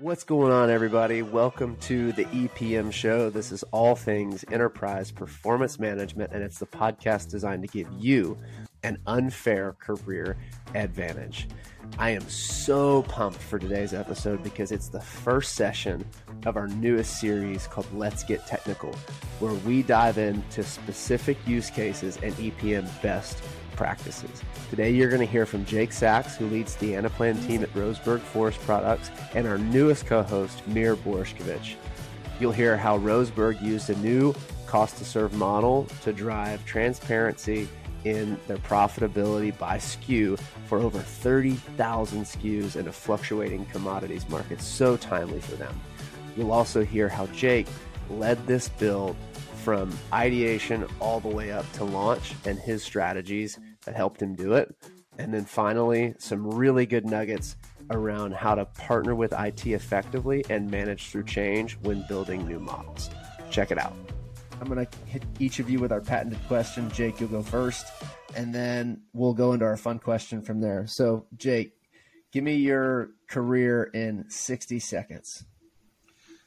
What's going on, everybody? Welcome to the EPM show. This is all things enterprise performance management, and it's the podcast designed to give you an unfair career advantage. I am so pumped for today's episode because it's the first session of our newest series called Let's Get Technical, where we dive into specific use cases and EPM best practices. Today, you're going to hear from Jake Sachs, who leads the Anaplan team at Roseburg Forest Products, and our newest co host, Mir Borishkevich. You'll hear how Roseburg used a new cost to serve model to drive transparency in their profitability by SKU for over 30,000 SKUs in a fluctuating commodities market. So timely for them. You'll also hear how Jake led this build from ideation all the way up to launch and his strategies that helped him do it. And then finally, some really good nuggets around how to partner with IT effectively and manage through change when building new models. Check it out. I'm going to hit each of you with our patented question. Jake, you'll go first, and then we'll go into our fun question from there. So, Jake, give me your career in 60 seconds.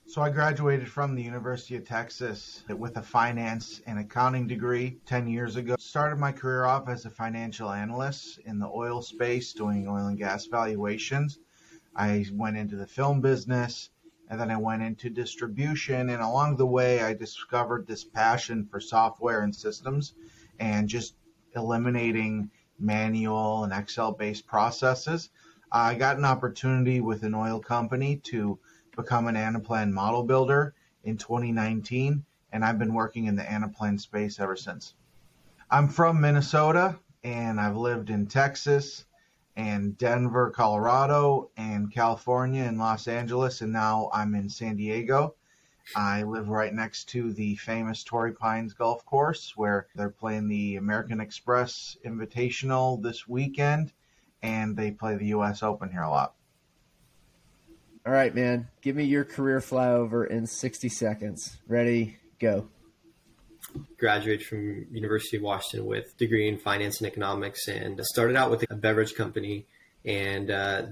So I graduated from the University of Texas with a finance and accounting degree 10 years ago. Started my career off as a financial analyst in the oil space doing oil and gas valuations. I went into the film business and then I went into distribution and along the way I discovered this passion for software and systems and just eliminating manual and Excel based processes. I got an opportunity with an oil company to become an Anaplan model builder in 2019, and I've been working in the Anaplan space ever since. I'm from Minnesota, and I've lived in Texas and Denver, Colorado, and California and Los Angeles, and now I'm in San Diego. I live right next to the famous Torrey Pines Golf Course where they're playing the American Express Invitational this weekend, and they play the U.S. Open here a lot. All right, man. Give me your career flyover in 60 seconds. Ready, go. Graduated from University of Washington with degree in finance and economics, and started out with a beverage company, and uh,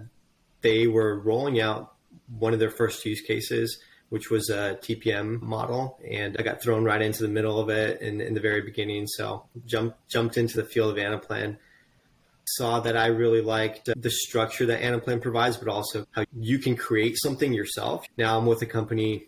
they were rolling out one of their first use cases, which was a TPM model, and I got thrown right into the middle of it in, in the very beginning. So jumped jumped into the field of Anaplan saw that I really liked uh, the structure that Anaplan provides, but also how you can create something yourself. Now I'm with a company,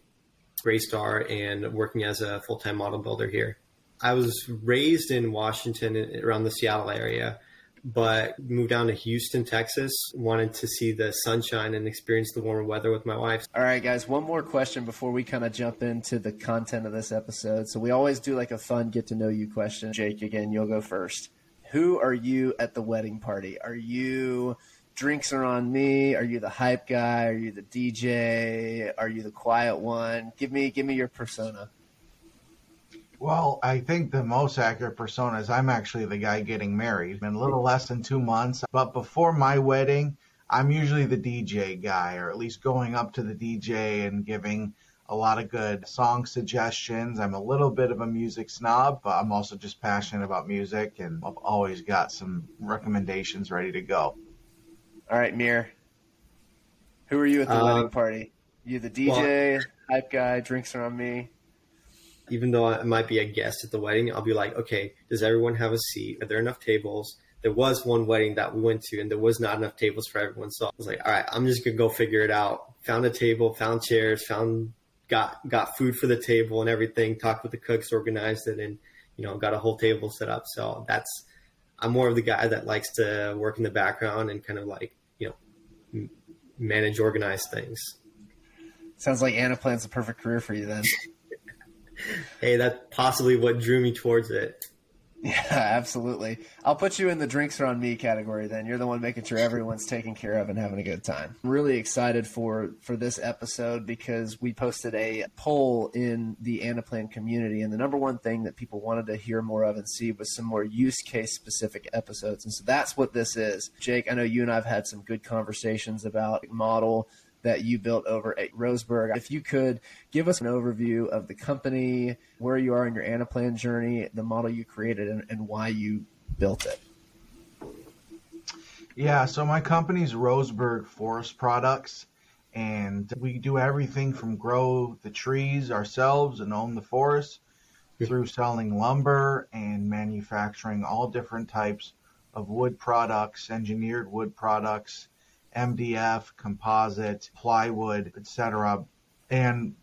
Greystar, and working as a full time model builder here. I was raised in Washington, uh, around the Seattle area, but moved down to Houston, Texas. Wanted to see the sunshine and experience the warmer weather with my wife. All right, guys, one more question before we kind of jump into the content of this episode. So we always do like a fun get to know you question. Jake, again, you'll go first who are you at the wedding party? Are you drinks are on me? Are you the hype guy? Are you the DJ? Are you the quiet one? Give me give me your persona. Well, I think the most accurate persona is I'm actually the guy getting married. Been a little less than two months, but before my wedding, I'm usually the DJ guy, or at least going up to the DJ and giving a lot of good song suggestions. I'm a little bit of a music snob, but I'm also just passionate about music and I've always got some recommendations ready to go. All right, Mir. Who are you at the uh, wedding party? You the DJ, well, hype guy, drinks are on me. Even though I might be a guest at the wedding, I'll be like, okay, does everyone have a seat? Are there enough tables? There was one wedding that we went to, and there was not enough tables for everyone. So I was like, all right, I'm just gonna go figure it out. Found a table, found chairs, found got got food for the table and everything. Talked with the cooks, organized it, and you know got a whole table set up. So that's I'm more of the guy that likes to work in the background and kind of like you know m- manage, organize things. Sounds like Anaplan's the perfect career for you then. hey, that's possibly what drew me towards it. Yeah, absolutely. I'll put you in the drinks are on me category then. You're the one making sure everyone's taken care of and having a good time. I'm really excited for for this episode because we posted a poll in the Anaplan community and the number one thing that people wanted to hear more of and see was some more use case specific episodes. And so that's what this is. Jake, I know you and I've had some good conversations about model that you built over at Roseburg. If you could give us an overview of the company, where you are in your Anaplan journey, the model you created, and, and why you built it. Yeah, so my company's Roseburg Forest Products, And we do everything from grow the trees ourselves and own the forest through selling lumber and manufacturing all different types of wood products, engineered wood products, MDF, composite, plywood, etc. And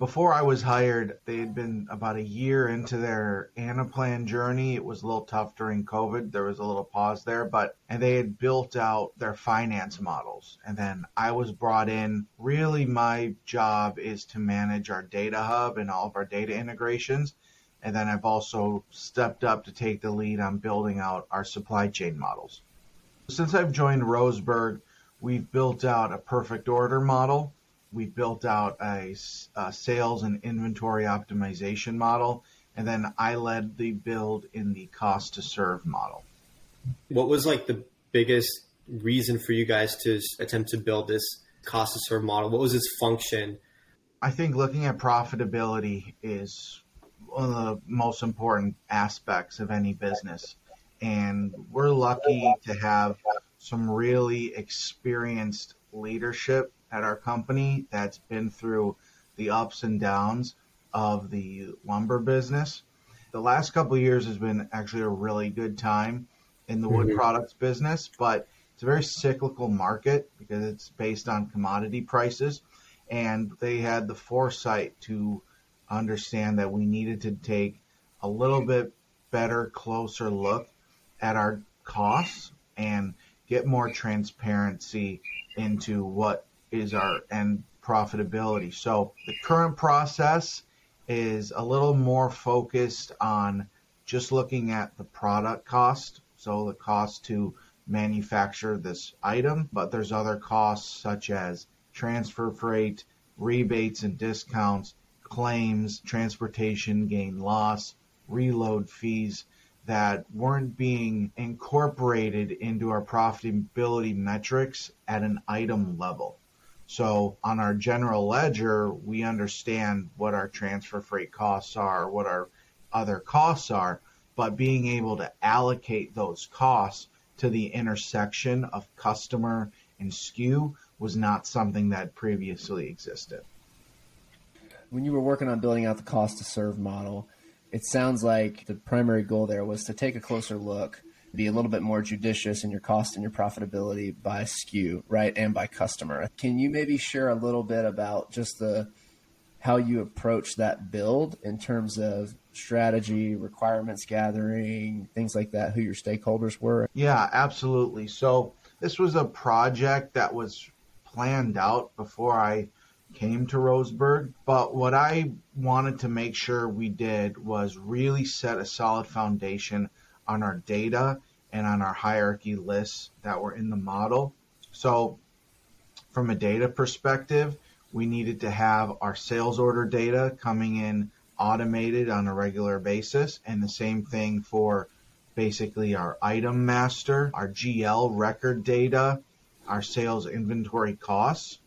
before I was hired, they had been about a year into their Anaplan journey. It was a little tough during COVID. There was a little pause there, but and they had built out their finance models. And then I was brought in. Really, my job is to manage our data hub and all of our data integrations. And then I've also stepped up to take the lead on building out our supply chain models. Since I've joined Roseburg, we've built out a perfect order model We've built out a, a, sales and inventory optimization model, and then I led the build in the cost to serve model. What was like the biggest reason for you guys to attempt to build this cost to serve model? What was its function? I think looking at profitability is one of the most important aspects of any business. And we're lucky to have some really experienced leadership at our company that's been through the ups and downs of the lumber business. The last couple of years has been actually a really good time in the wood mm-hmm. products business, but it's a very cyclical market because it's based on commodity prices. And they had the foresight to understand that we needed to take a little bit better, closer look at our costs and get more transparency into what is our end profitability. So the current process is a little more focused on just looking at the product cost, so the cost to manufacture this item, but there's other costs such as transfer freight, rebates and discounts, claims, transportation gain loss, reload fees that weren't being incorporated into our profitability metrics at an item level. So on our general ledger, we understand what our transfer freight costs are, what our other costs are, but being able to allocate those costs to the intersection of customer and SKU was not something that previously existed. When you were working on building out the cost to serve model, it sounds like the primary goal there was to take a closer look be a little bit more judicious in your cost and your profitability by SKU, right, and by customer. Can you maybe share a little bit about just the how you approach that build in terms of strategy, requirements gathering, things like that, who your stakeholders were? Yeah, absolutely. So this was a project that was planned out before I came to Roseburg. But what I wanted to make sure we did was really set a solid foundation on our data and on our hierarchy lists that were in the model. So from a data perspective, we needed to have our sales order data coming in automated on a regular basis and the same thing for basically our item master, our GL record data, our sales inventory costs,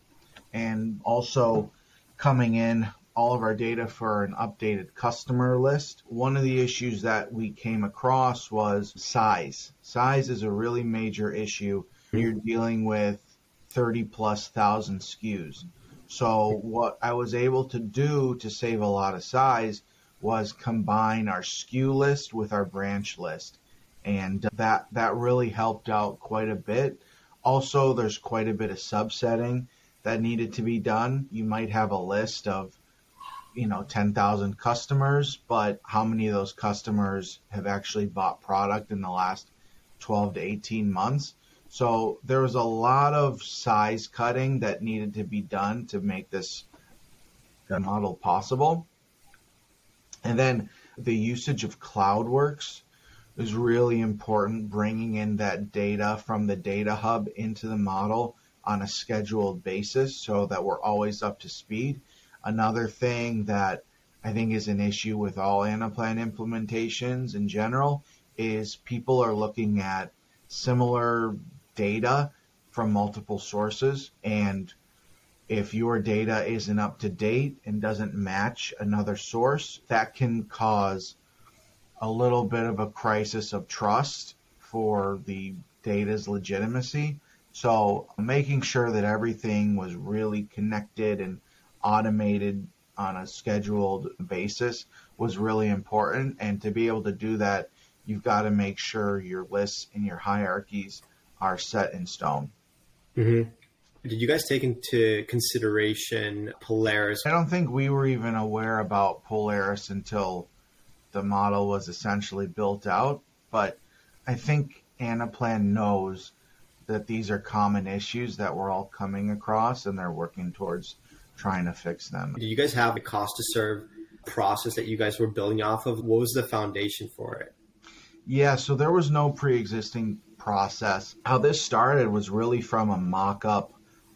and also coming in all of our data for an updated customer list. One of the issues that we came across was size. Size is a really major issue when you're dealing with 30 plus thousand SKUs. So what I was able to do to save a lot of size was combine our SKU list with our branch list. And that, that really helped out quite a bit. Also, there's quite a bit of subsetting that needed to be done. You might have a list of you know 10,000 customers, but how many of those customers have actually bought product in the last 12 to 18 months? So there was a lot of size cutting that needed to be done to make this model possible. And then the usage of CloudWorks is really important, bringing in that data from the data hub into the model on a scheduled basis so that we're always up to speed. Another thing that I think is an issue with all Anaplan implementations in general is people are looking at similar data from multiple sources and if your data isn't up to date and doesn't match another source, that can cause a little bit of a crisis of trust for the data's legitimacy. So making sure that everything was really connected and automated on a scheduled basis was really important. And to be able to do that, you've got to make sure your lists and your hierarchies are set in stone. Mm-hmm. Did you guys take into consideration Polaris? I don't think we were even aware about Polaris until the model was essentially built out. But I think Anaplan knows that these are common issues that we're all coming across and they're working towards trying to fix them. Do you guys have a cost to serve process that you guys were building off of? What was the foundation for it? Yeah, so there was no pre existing process. How this started was really from a mock up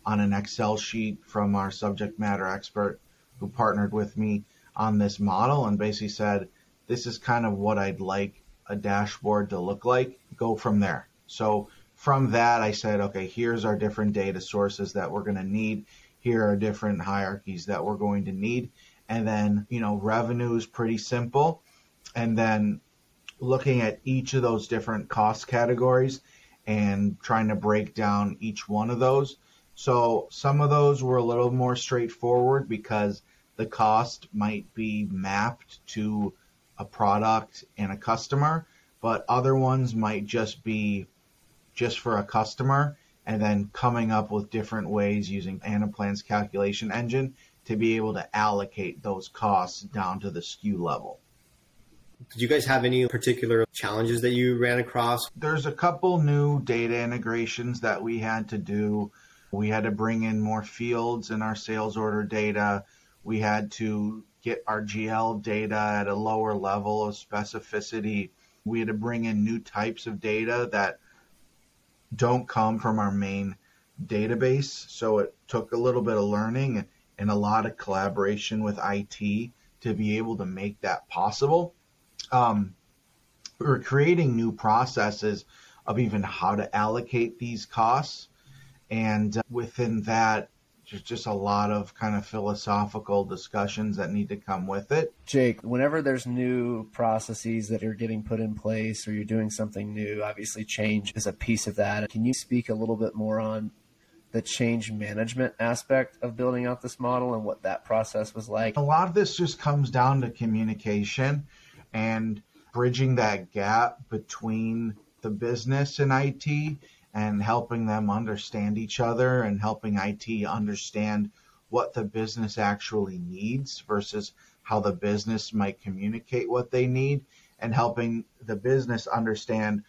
on an Excel sheet from our subject matter expert who partnered with me on this model and basically said, This is kind of what I'd like a dashboard to look like. Go from there. So from that, I said, okay, here's our different data sources that we're going to need. Here are different hierarchies that we're going to need. And then, you know, revenue is pretty simple. And then looking at each of those different cost categories and trying to break down each one of those. So some of those were a little more straightforward because the cost might be mapped to a product and a customer, but other ones might just be just for a customer and then coming up with different ways using Anaplan's calculation engine to be able to allocate those costs down to the SKU level. Did you guys have any particular challenges that you ran across? There's a couple new data integrations that we had to do. We had to bring in more fields in our sales order data. We had to get our GL data at a lower level of specificity. We had to bring in new types of data that don't come from our main database. So it took a little bit of learning and a lot of collaboration with IT to be able to make that possible. Um, we were creating new processes of even how to allocate these costs. And uh, within that, there's just a lot of kind of philosophical discussions that need to come with it. Jake, whenever there's new processes that are getting put in place or you're doing something new, obviously change is a piece of that. Can you speak a little bit more on the change management aspect of building out this model and what that process was like? A lot of this just comes down to communication and bridging that gap between the business and IT and helping them understand each other and helping IT understand what the business actually needs versus how the business might communicate what they need and helping the business understand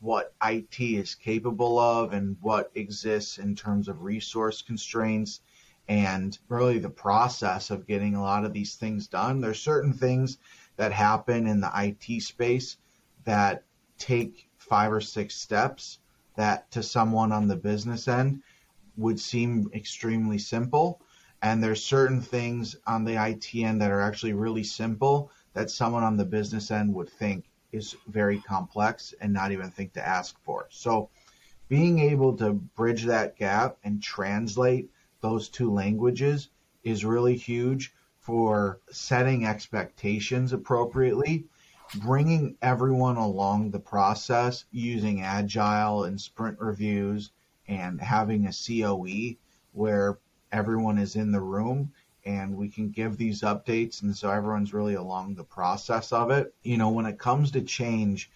what IT is capable of and what exists in terms of resource constraints and really the process of getting a lot of these things done. There's certain things that happen in the IT space that take five or six steps that to someone on the business end would seem extremely simple. And there's certain things on the IT end that are actually really simple that someone on the business end would think is very complex and not even think to ask for. So being able to bridge that gap and translate those two languages is really huge for setting expectations appropriately bringing everyone along the process using agile and sprint reviews and having a COE where everyone is in the room and we can give these updates and so everyone's really along the process of it. You know, when it comes to change,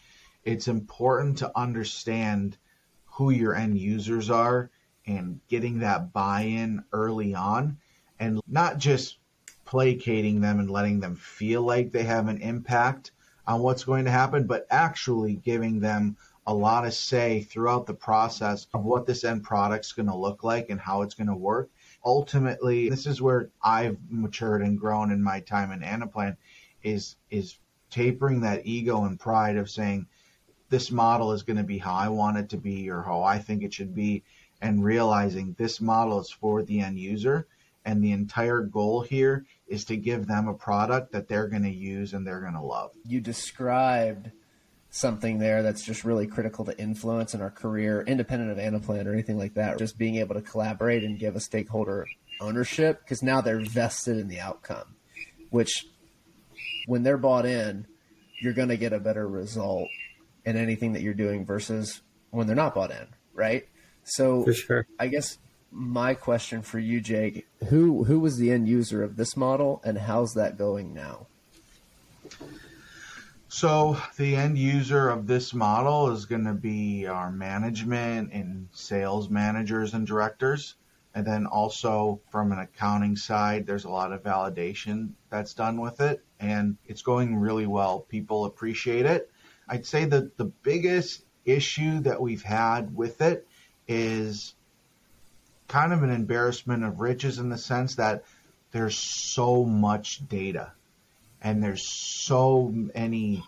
it's important to understand who your end users are and getting that buy-in early on and not just placating them and letting them feel like they have an impact on what's going to happen, but actually giving them a lot of say throughout the process of what this end product's going to look like and how it's going to work. Ultimately, this is where I've matured and grown in my time in Anaplan is is tapering that ego and pride of saying this model is going to be how I want it to be or how I think it should be and realizing this model is for the end user and the entire goal here is to give them a product that they're going to use and they're going to love. You described something there that's just really critical to influence in our career, independent of Anaplan or anything like that. Just being able to collaborate and give a stakeholder ownership because now they're vested in the outcome, which when they're bought in, you're going to get a better result in anything that you're doing versus when they're not bought in, right? So for sure. I guess my question for you, Jake, who who was the end user of this model and how's that going now? So the end user of this model is going to be our management and sales managers and directors. And then also from an accounting side, there's a lot of validation that's done with it and it's going really well. People appreciate it. I'd say that the biggest issue that we've had with it is kind of an embarrassment of riches in the sense that there's so much data and there's so many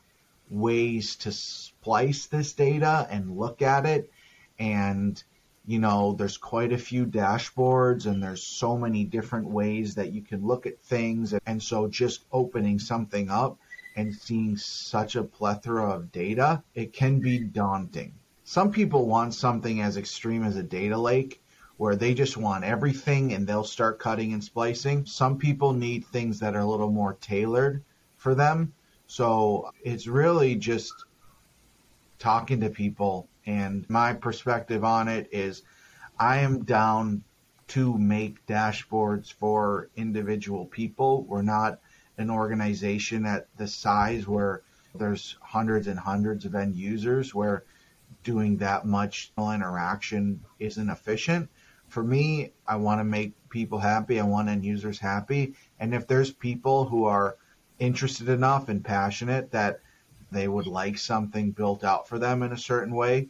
ways to splice this data and look at it. And you know there's quite a few dashboards and there's so many different ways that you can look at things. And so just opening something up and seeing such a plethora of data it can be daunting. Some people want something as extreme as a data lake where they just want everything and they'll start cutting and splicing. Some people need things that are a little more tailored for them. So it's really just talking to people. And my perspective on it is I am down to make dashboards for individual people. We're not an organization at the size where there's hundreds and hundreds of end users where doing that much interaction isn't efficient. For me, I want to make people happy. I want end users happy. And if there's people who are interested enough and passionate that they would like something built out for them in a certain way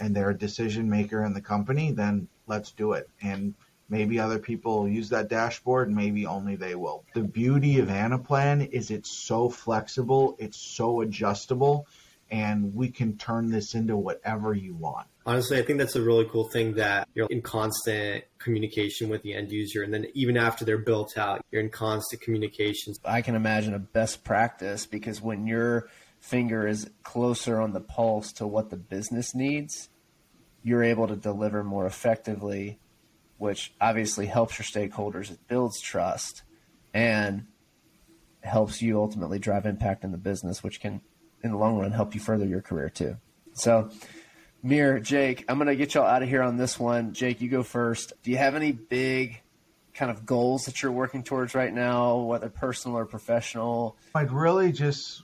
and they're a decision maker in the company, then let's do it. And maybe other people will use that dashboard, maybe only they will. The beauty of Anaplan is it's so flexible, it's so adjustable and we can turn this into whatever you want. Honestly, I think that's a really cool thing that you're in constant communication with the end user. And then even after they're built out, you're in constant communications. I can imagine a best practice because when your finger is closer on the pulse to what the business needs, you're able to deliver more effectively, which obviously helps your stakeholders. It builds trust and helps you ultimately drive impact in the business, which can in the long run help you further your career too. So, Mir, Jake, I'm going to get y'all out of here on this one. Jake, you go first. Do you have any big kind of goals that you're working towards right now, whether personal or professional? I'd really just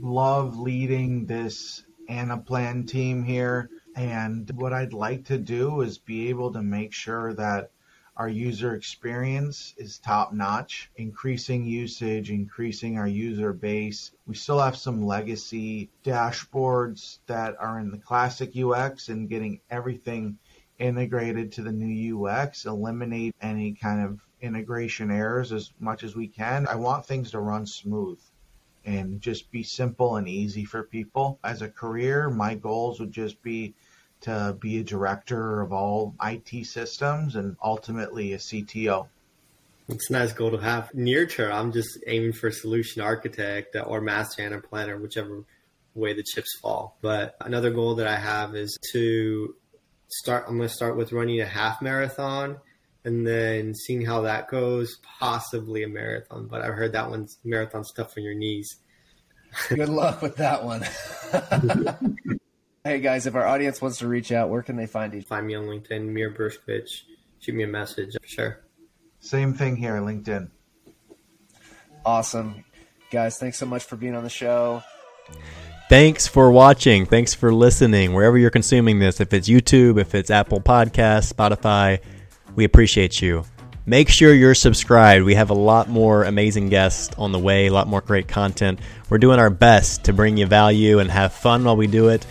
love leading this Anaplan team here. And what I'd like to do is be able to make sure that our user experience is top notch, increasing usage, increasing our user base. We still have some legacy dashboards that are in the classic UX and getting everything integrated to the new UX, eliminate any kind of integration errors as much as we can. I want things to run smooth and just be simple and easy for people. As a career, my goals would just be to be a director of all IT systems and ultimately a CTO. It's a nice goal to have. Near term, I'm just aiming for solution architect or master Anaplanner, whichever way the chips fall. But another goal that I have is to start. I'm going to start with running a half marathon and then seeing how that goes, possibly a marathon. But I've heard that one's marathon's tough on your knees. Good luck with that one. Hey guys, if our audience wants to reach out, where can they find you? Find me on LinkedIn, Mir Borishkevich. Shoot me a message for sure. Same thing here, LinkedIn. Awesome. Guys, thanks so much for being on the show. Thanks for watching. Thanks for listening. Wherever you're consuming this, if it's YouTube, if it's Apple Podcasts, Spotify, we appreciate you. Make sure you're subscribed. We have a lot more amazing guests on the way, a lot more great content. We're doing our best to bring you value and have fun while we do it.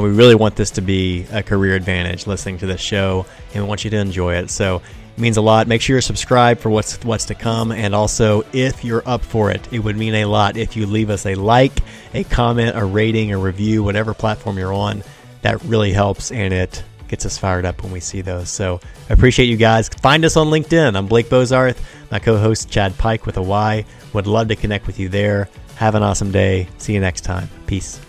We really want this to be a career advantage listening to this show, and we want you to enjoy it. So it means a lot. Make sure you're subscribed for what's what's to come, and also if you're up for it, it would mean a lot if you leave us a like, a comment, a rating, a review, whatever platform you're on. That really helps, and it gets us fired up when we see those. So I appreciate you guys. Find us on LinkedIn. I'm Blake Bozarth, my co-host Chad Pyke with a Y. Would love to connect with you there. Have an awesome day. See you next time. Peace.